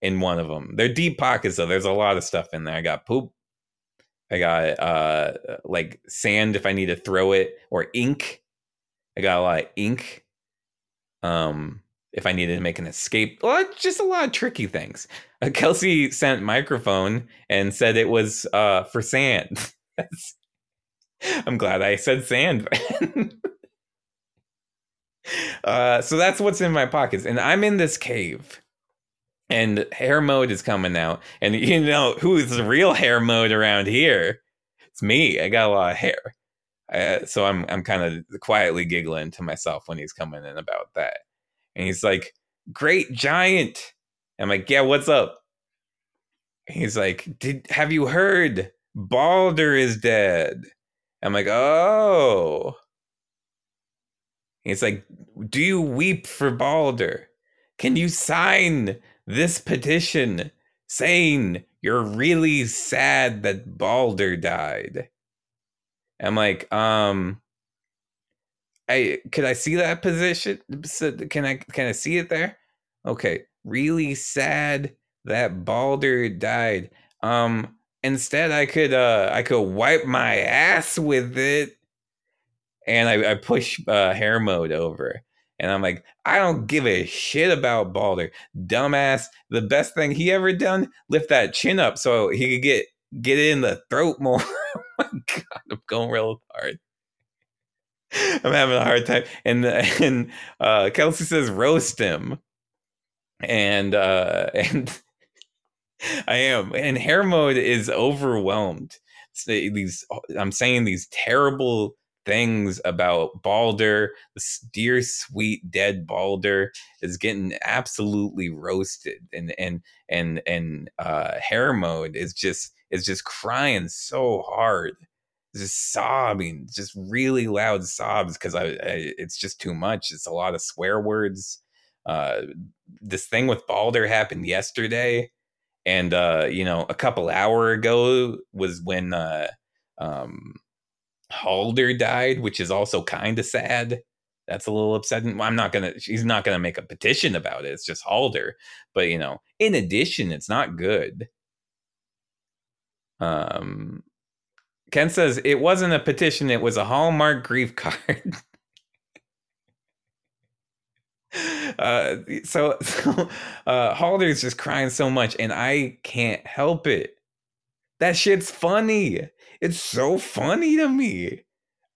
In one of them, they're deep pockets, though. There's a lot of stuff in there. I got poop, I got uh like sand if I need to throw it or ink. I got a lot of ink. Um if I needed to make an escape. Well, just a lot of tricky things. Uh, Kelsey sent microphone and said it was uh for sand. (laughs) I'm glad I said sand. (laughs) uh so that's what's in my pockets and I'm in this cave and hair mode is coming out. And you know who's the real hair mode around here? It's me. I got a lot of hair. Uh, so I'm I'm kind of quietly giggling to myself when he's coming in about that, and he's like, "Great giant." I'm like, "Yeah, what's up?" He's like, "Did have you heard Baldur is dead?" I'm like, "Oh." He's like, "Do you weep for Baldur? Can you sign this petition saying you're really sad that Baldur died?" I'm like, um, I could I see that position? Can I can I see it there? Okay, really sad that Baldur died. Um, instead, I could uh I could wipe my ass with it, and I, I push uh, mode over. And I'm like, I don't give a shit about Baldur, dumbass. The best thing he ever done, lift that chin up so he could get get it in the throat more. (laughs) oh my god, I'm going real hard. I'm having a hard time. And (laughs) and uh, Kelsey says roast him, and uh, (laughs) and I am. And Hermod is overwhelmed. These I'm saying these terrible things about Baldur. This dear sweet dead Baldur is getting absolutely roasted, and and and and uh, mode is just is just crying so hard, just sobbing, just really loud sobs because I, I, it's just too much. It's a lot of swear words. Uh, this thing with Baldur happened yesterday, and uh, you know, a couple hour ago was when uh, um, Halder died, which is also kind of sad. That's a little upsetting. I'm not gonna. She's not gonna make a petition about it. It's just Halder. But you know, in addition, it's not good. Um, Ken says it wasn't a petition; it was a Hallmark grief card. (laughs) uh, so, (laughs) so uh, Halder's just crying so much, and I can't help it. That shit's funny. It's so funny to me.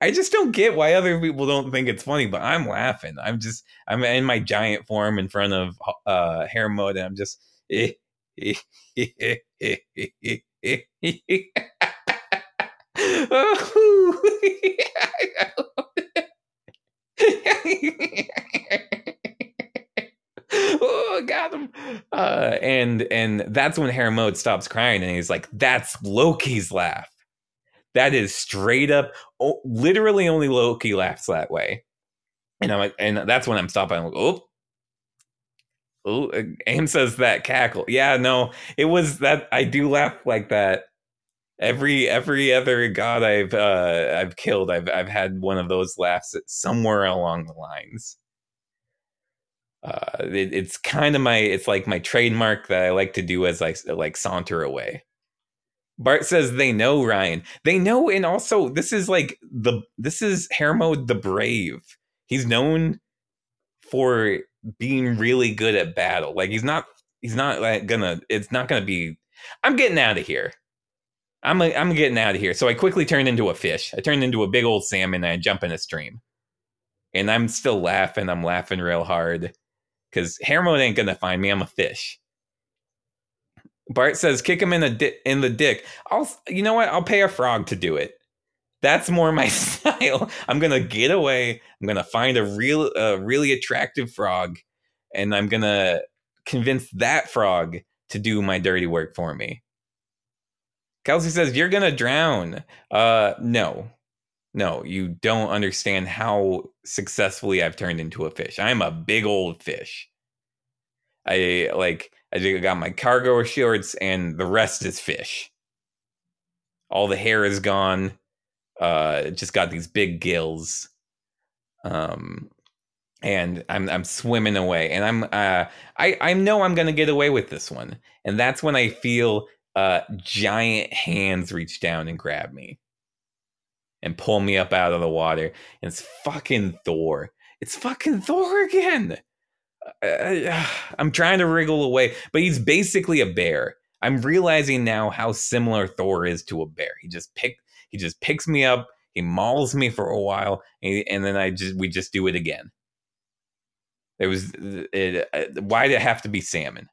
I just don't get why other people don't think it's funny, but I'm laughing. I'm just I'm in my giant form in front of uh Hermod, and I'm just eh, (laughs) oh, got him. Uh, and and that's when Hermod stops crying, and he's like, "That's Loki's laugh. That is straight up. Oh, literally, only Loki laughs that way." And I'm like, and that's when I'm stopping. I'm like, oh, Oh, Aim says that cackle. Yeah, no, it was that I do laugh like that. Every every other god I've uh, I've killed, I've I've had one of those laughs somewhere along the lines. Uh, it, it's kind of my it's like my trademark that I like to do as I like saunter away. Bart says they know Ryan. They know, and also this is like the this is Hermod the Brave. He's known for being really good at battle. Like he's not he's not like gonna it's not gonna be I'm getting out of here. I'm a, I'm getting out of here. So I quickly turned into a fish. I turned into a big old salmon and I jump in a stream. And I'm still laughing. I'm laughing real hard. Cause Hermod ain't gonna find me. I'm a fish. Bart says, "Kick him in the di- in the dick." I'll, you know what? I'll pay a frog to do it. That's more my (laughs) style. I'm gonna get away. I'm gonna find a real, a really attractive frog, and I'm gonna convince that frog to do my dirty work for me. Kelsey says you're gonna drown. Uh, no, no, you don't understand how successfully I've turned into a fish. I'm a big old fish. I like I got my cargo shorts, and the rest is fish. All the hair is gone uh, just got these big gills. Um, and I'm I'm swimming away, and I'm uh, I I know I'm gonna get away with this one, and that's when I feel uh, giant hands reach down and grab me, and pull me up out of the water. And it's fucking Thor. It's fucking Thor again. Uh (sighs) I'm trying to wriggle away, but he's basically a bear. I'm realizing now how similar Thor is to a bear. He just picked he just picks me up, he mauls me for a while, and, and then I just we just do it again. It was it. Uh, why did it have to be salmon?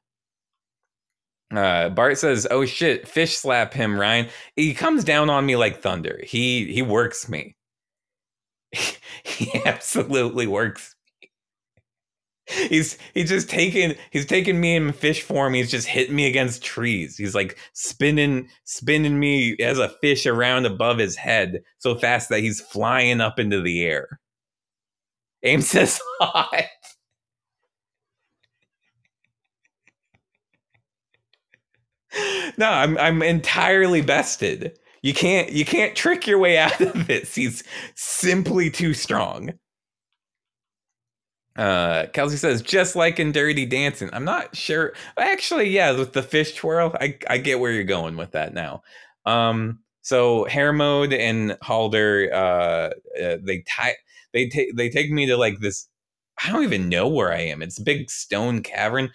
Uh, Bart says, "Oh shit, fish slap him, Ryan. He comes down on me like thunder. He he works me. (laughs) he absolutely works he's he's just taking he's taking me in fish form. He's just hitting me against trees. He's like spinning spinning me as a fish around above his head so fast that he's flying up into the air. Aim says (laughs) hot no i'm i'm entirely bested you can't you can't trick your way out of this. He's simply too strong uh, Kelsey says, just like in Dirty Dancing. I'm not sure. Actually, yeah, with the fish twirl, I, I get where you're going with that now. Um, so Hermod and Halder, uh, uh, they tie, they take, they take me to like this. I don't even know where I am. It's a big stone cavern.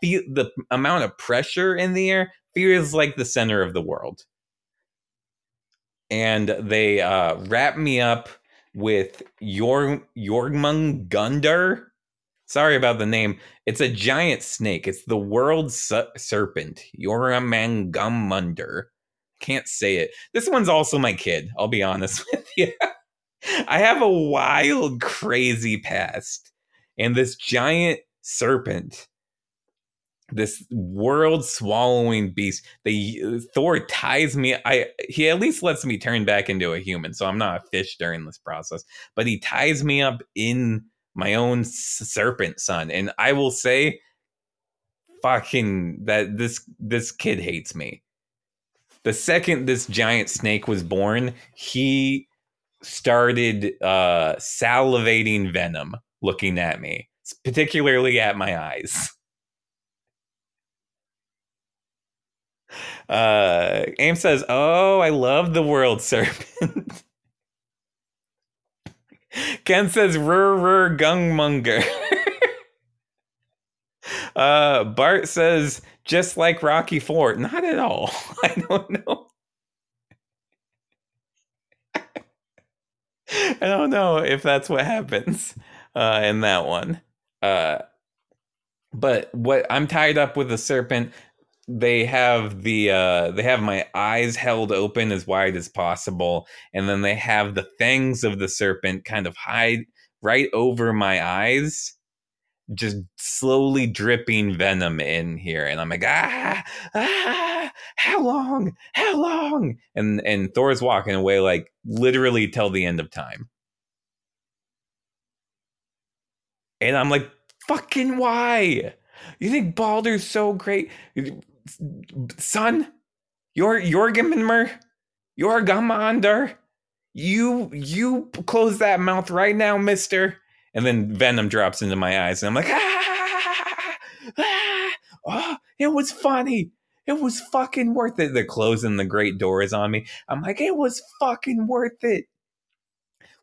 Feel the amount of pressure in the air feels like the center of the world. And they uh, wrap me up with Yor Jormungandr. Sorry about the name. It's a giant snake. It's the world su- serpent, Jormungandr. Can't say it. This one's also my kid. I'll be honest (laughs) with you. I have a wild, crazy past, and this giant serpent this world swallowing beast. They Thor ties me. I he at least lets me turn back into a human, so I'm not a fish during this process. But he ties me up in my own serpent son, and I will say, fucking that this this kid hates me. The second this giant snake was born, he started uh salivating venom looking at me, particularly at my eyes. Uh, Aim says, "Oh, I love the world serpent." Ken says, "Rur rur gungmunger." (laughs) uh, Bart says, "Just like Rocky Four." Not at all. (laughs) I don't know. (laughs) I don't know if that's what happens uh, in that one. Uh, but what I'm tied up with the serpent they have the uh they have my eyes held open as wide as possible and then they have the fangs of the serpent kind of hide right over my eyes just slowly dripping venom in here and i'm like ah ah how long how long? And and thor's walking away like literally till the end of time. And i'm like fucking why? You think Baldur's so great? Son, you're Jorgenmer, Jorgamandr, you you close that mouth right now, mister. And then venom drops into my eyes, and I'm like, (laughs) ah, ah, oh, it was funny. It was fucking worth it. They're closing the great doors on me. I'm like, it was fucking worth it.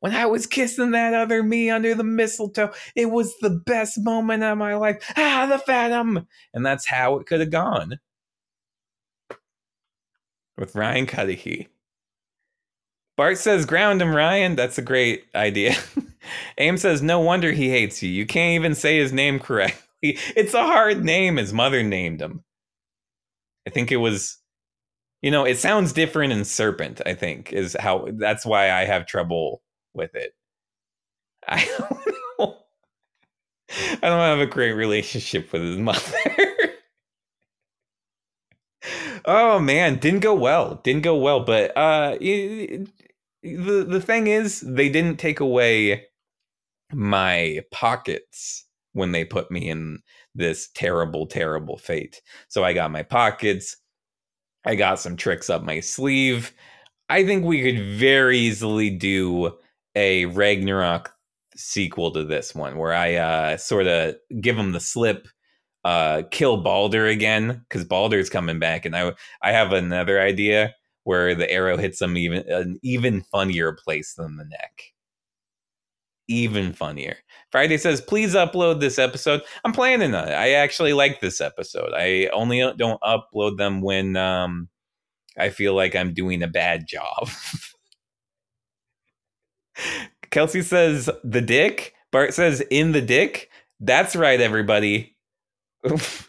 When I was kissing that other me under the mistletoe, it was the best moment of my life. Ah, the Phantom. And that's how it could have gone with Ryan Cuddihy. Bart says, ground him, Ryan. That's a great idea. (laughs) Aim says, no wonder he hates you. You can't even say his name correctly. (laughs) It's a hard name. His mother named him. I think it was, you know, it sounds different in Serpent, I think, is how, that's why I have trouble with it. I (laughs) don't know. I don't have a great relationship with his mother. Oh man, didn't go well. Didn't go well. But uh, it, the the thing is, they didn't take away my pockets when they put me in this terrible, terrible fate. So I got my pockets. I got some tricks up my sleeve. I think we could very easily do a Ragnarok sequel to this one where I uh, sort of give them the slip uh, kill Baldur again because Baldur's coming back, and I I have another idea where the arrow hits him even an even funnier place than the neck. Even funnier. Friday says, please upload this episode. I'm planning on it. I actually like this episode. I only don't upload them when um, I feel like I'm doing a bad job. (laughs) Kelsey says, the dick. Bart says, in the dick. That's right, everybody. (laughs)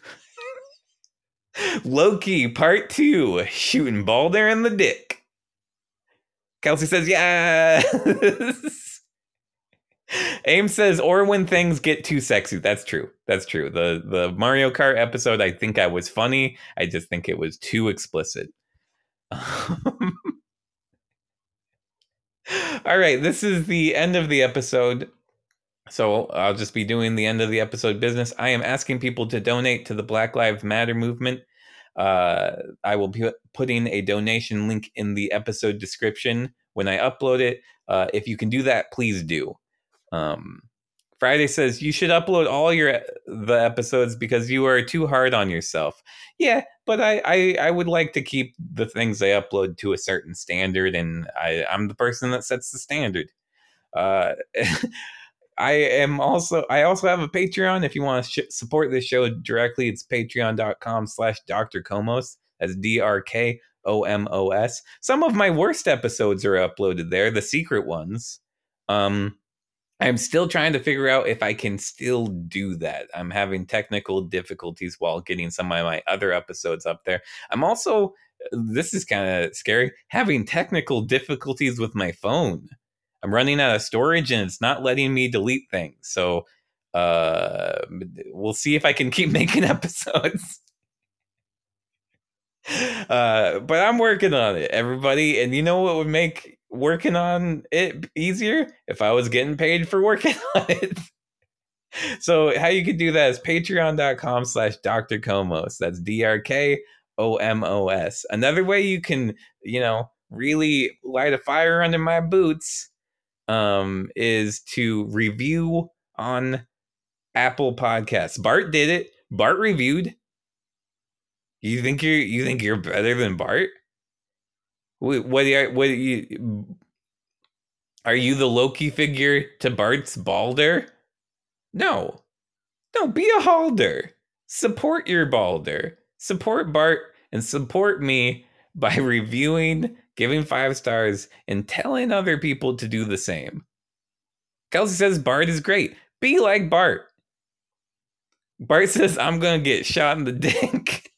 Loki part two, shooting Baldur in the dick. Kelsey says, yes. (laughs) Aim says, or when things get too sexy. That's true. That's true. The the Mario Kart episode, I think I was funny. I just think it was too explicit. (laughs) All right, this is the end of the episode. So I'll just be doing the end of the episode business. I am asking people to donate to the Black Lives Matter movement. Uh, I will be putting a donation link in the episode description when I upload it. Uh, if you can do that, please do. Um, Friday says you should upload all your the episodes because you are too hard on yourself. Yeah, but I, I I would like to keep the things I upload to a certain standard, and I I'm the person that sets the standard. Uh, (laughs) I am also I also have a Patreon. If you want to sh- support this show directly, it's patreon.com slash Dr. Komos. That's D R K O M O S. Some of my worst episodes are uploaded there, the secret ones. Um I'm still trying to figure out if I can still do that. I'm having technical difficulties while getting some of my other episodes up there. I'm also this is kind of scary, having technical difficulties with my phone. I'm running out of storage and it's not letting me delete things. So uh we'll see if I can keep (laughs) making episodes. (laughs) uh but I'm working on it, everybody. And you know what would make working on it easier if I was getting paid for working (laughs) on it. so how you could do that is patreon.com slash Dr. Komos. That's D-R-K-O-M-O-S. Another way you can, you know, really light a fire under my boots um, is to review on Apple Podcasts. Bart did it. Bart reviewed. You think you're you think you're better than Bart? What what, what you are you the Loki figure to Bart's Baldur? No. No, be a Halder. Support your Baldur. Support Bart and support me by (laughs) reviewing giving five stars, and telling other people to do the same. Kelsey says Bart is great. Be like Bart. Bart says, I'm going to get shot in the (laughs) dick.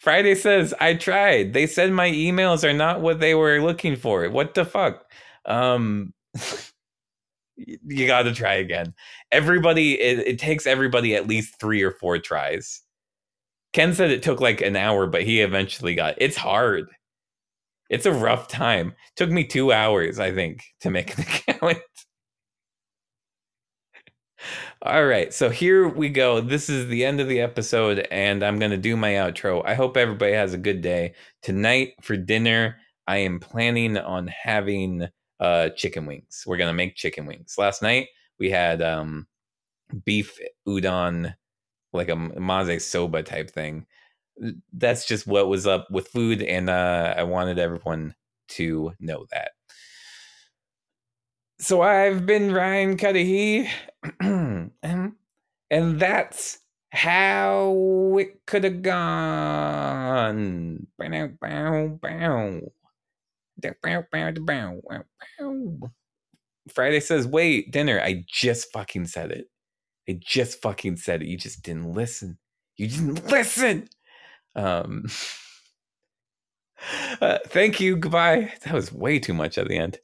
Friday says, I tried. They said my emails are not what they were looking for. What the fuck? Um, (laughs) you got to try again. Everybody, it, it takes everybody at least three or four tries. Ken said it took like an hour, but he eventually got. It's hard. It's a rough time. It took me two hours, I think, to make an (laughs) account. All right, so here we go. This is the end of the episode, and I'm going to do my outro. I hope everybody has a good day. Tonight for dinner, I am planning on having uh, chicken wings. We're going to make chicken wings. Last night, we had um, beef udon like a maze soba type thing. That's just what was up with food, and uh, I wanted everyone to know that. So I've been Ryan Cuddihy, (clears throat) and, that's how it could have gone. Bow, bow, bow. Friday says, wait, dinner. I just fucking said it. I just fucking said it. You just didn't listen. You didn't (laughs) listen. Um, (laughs) uh, thank you. Goodbye. That was way too much at the end.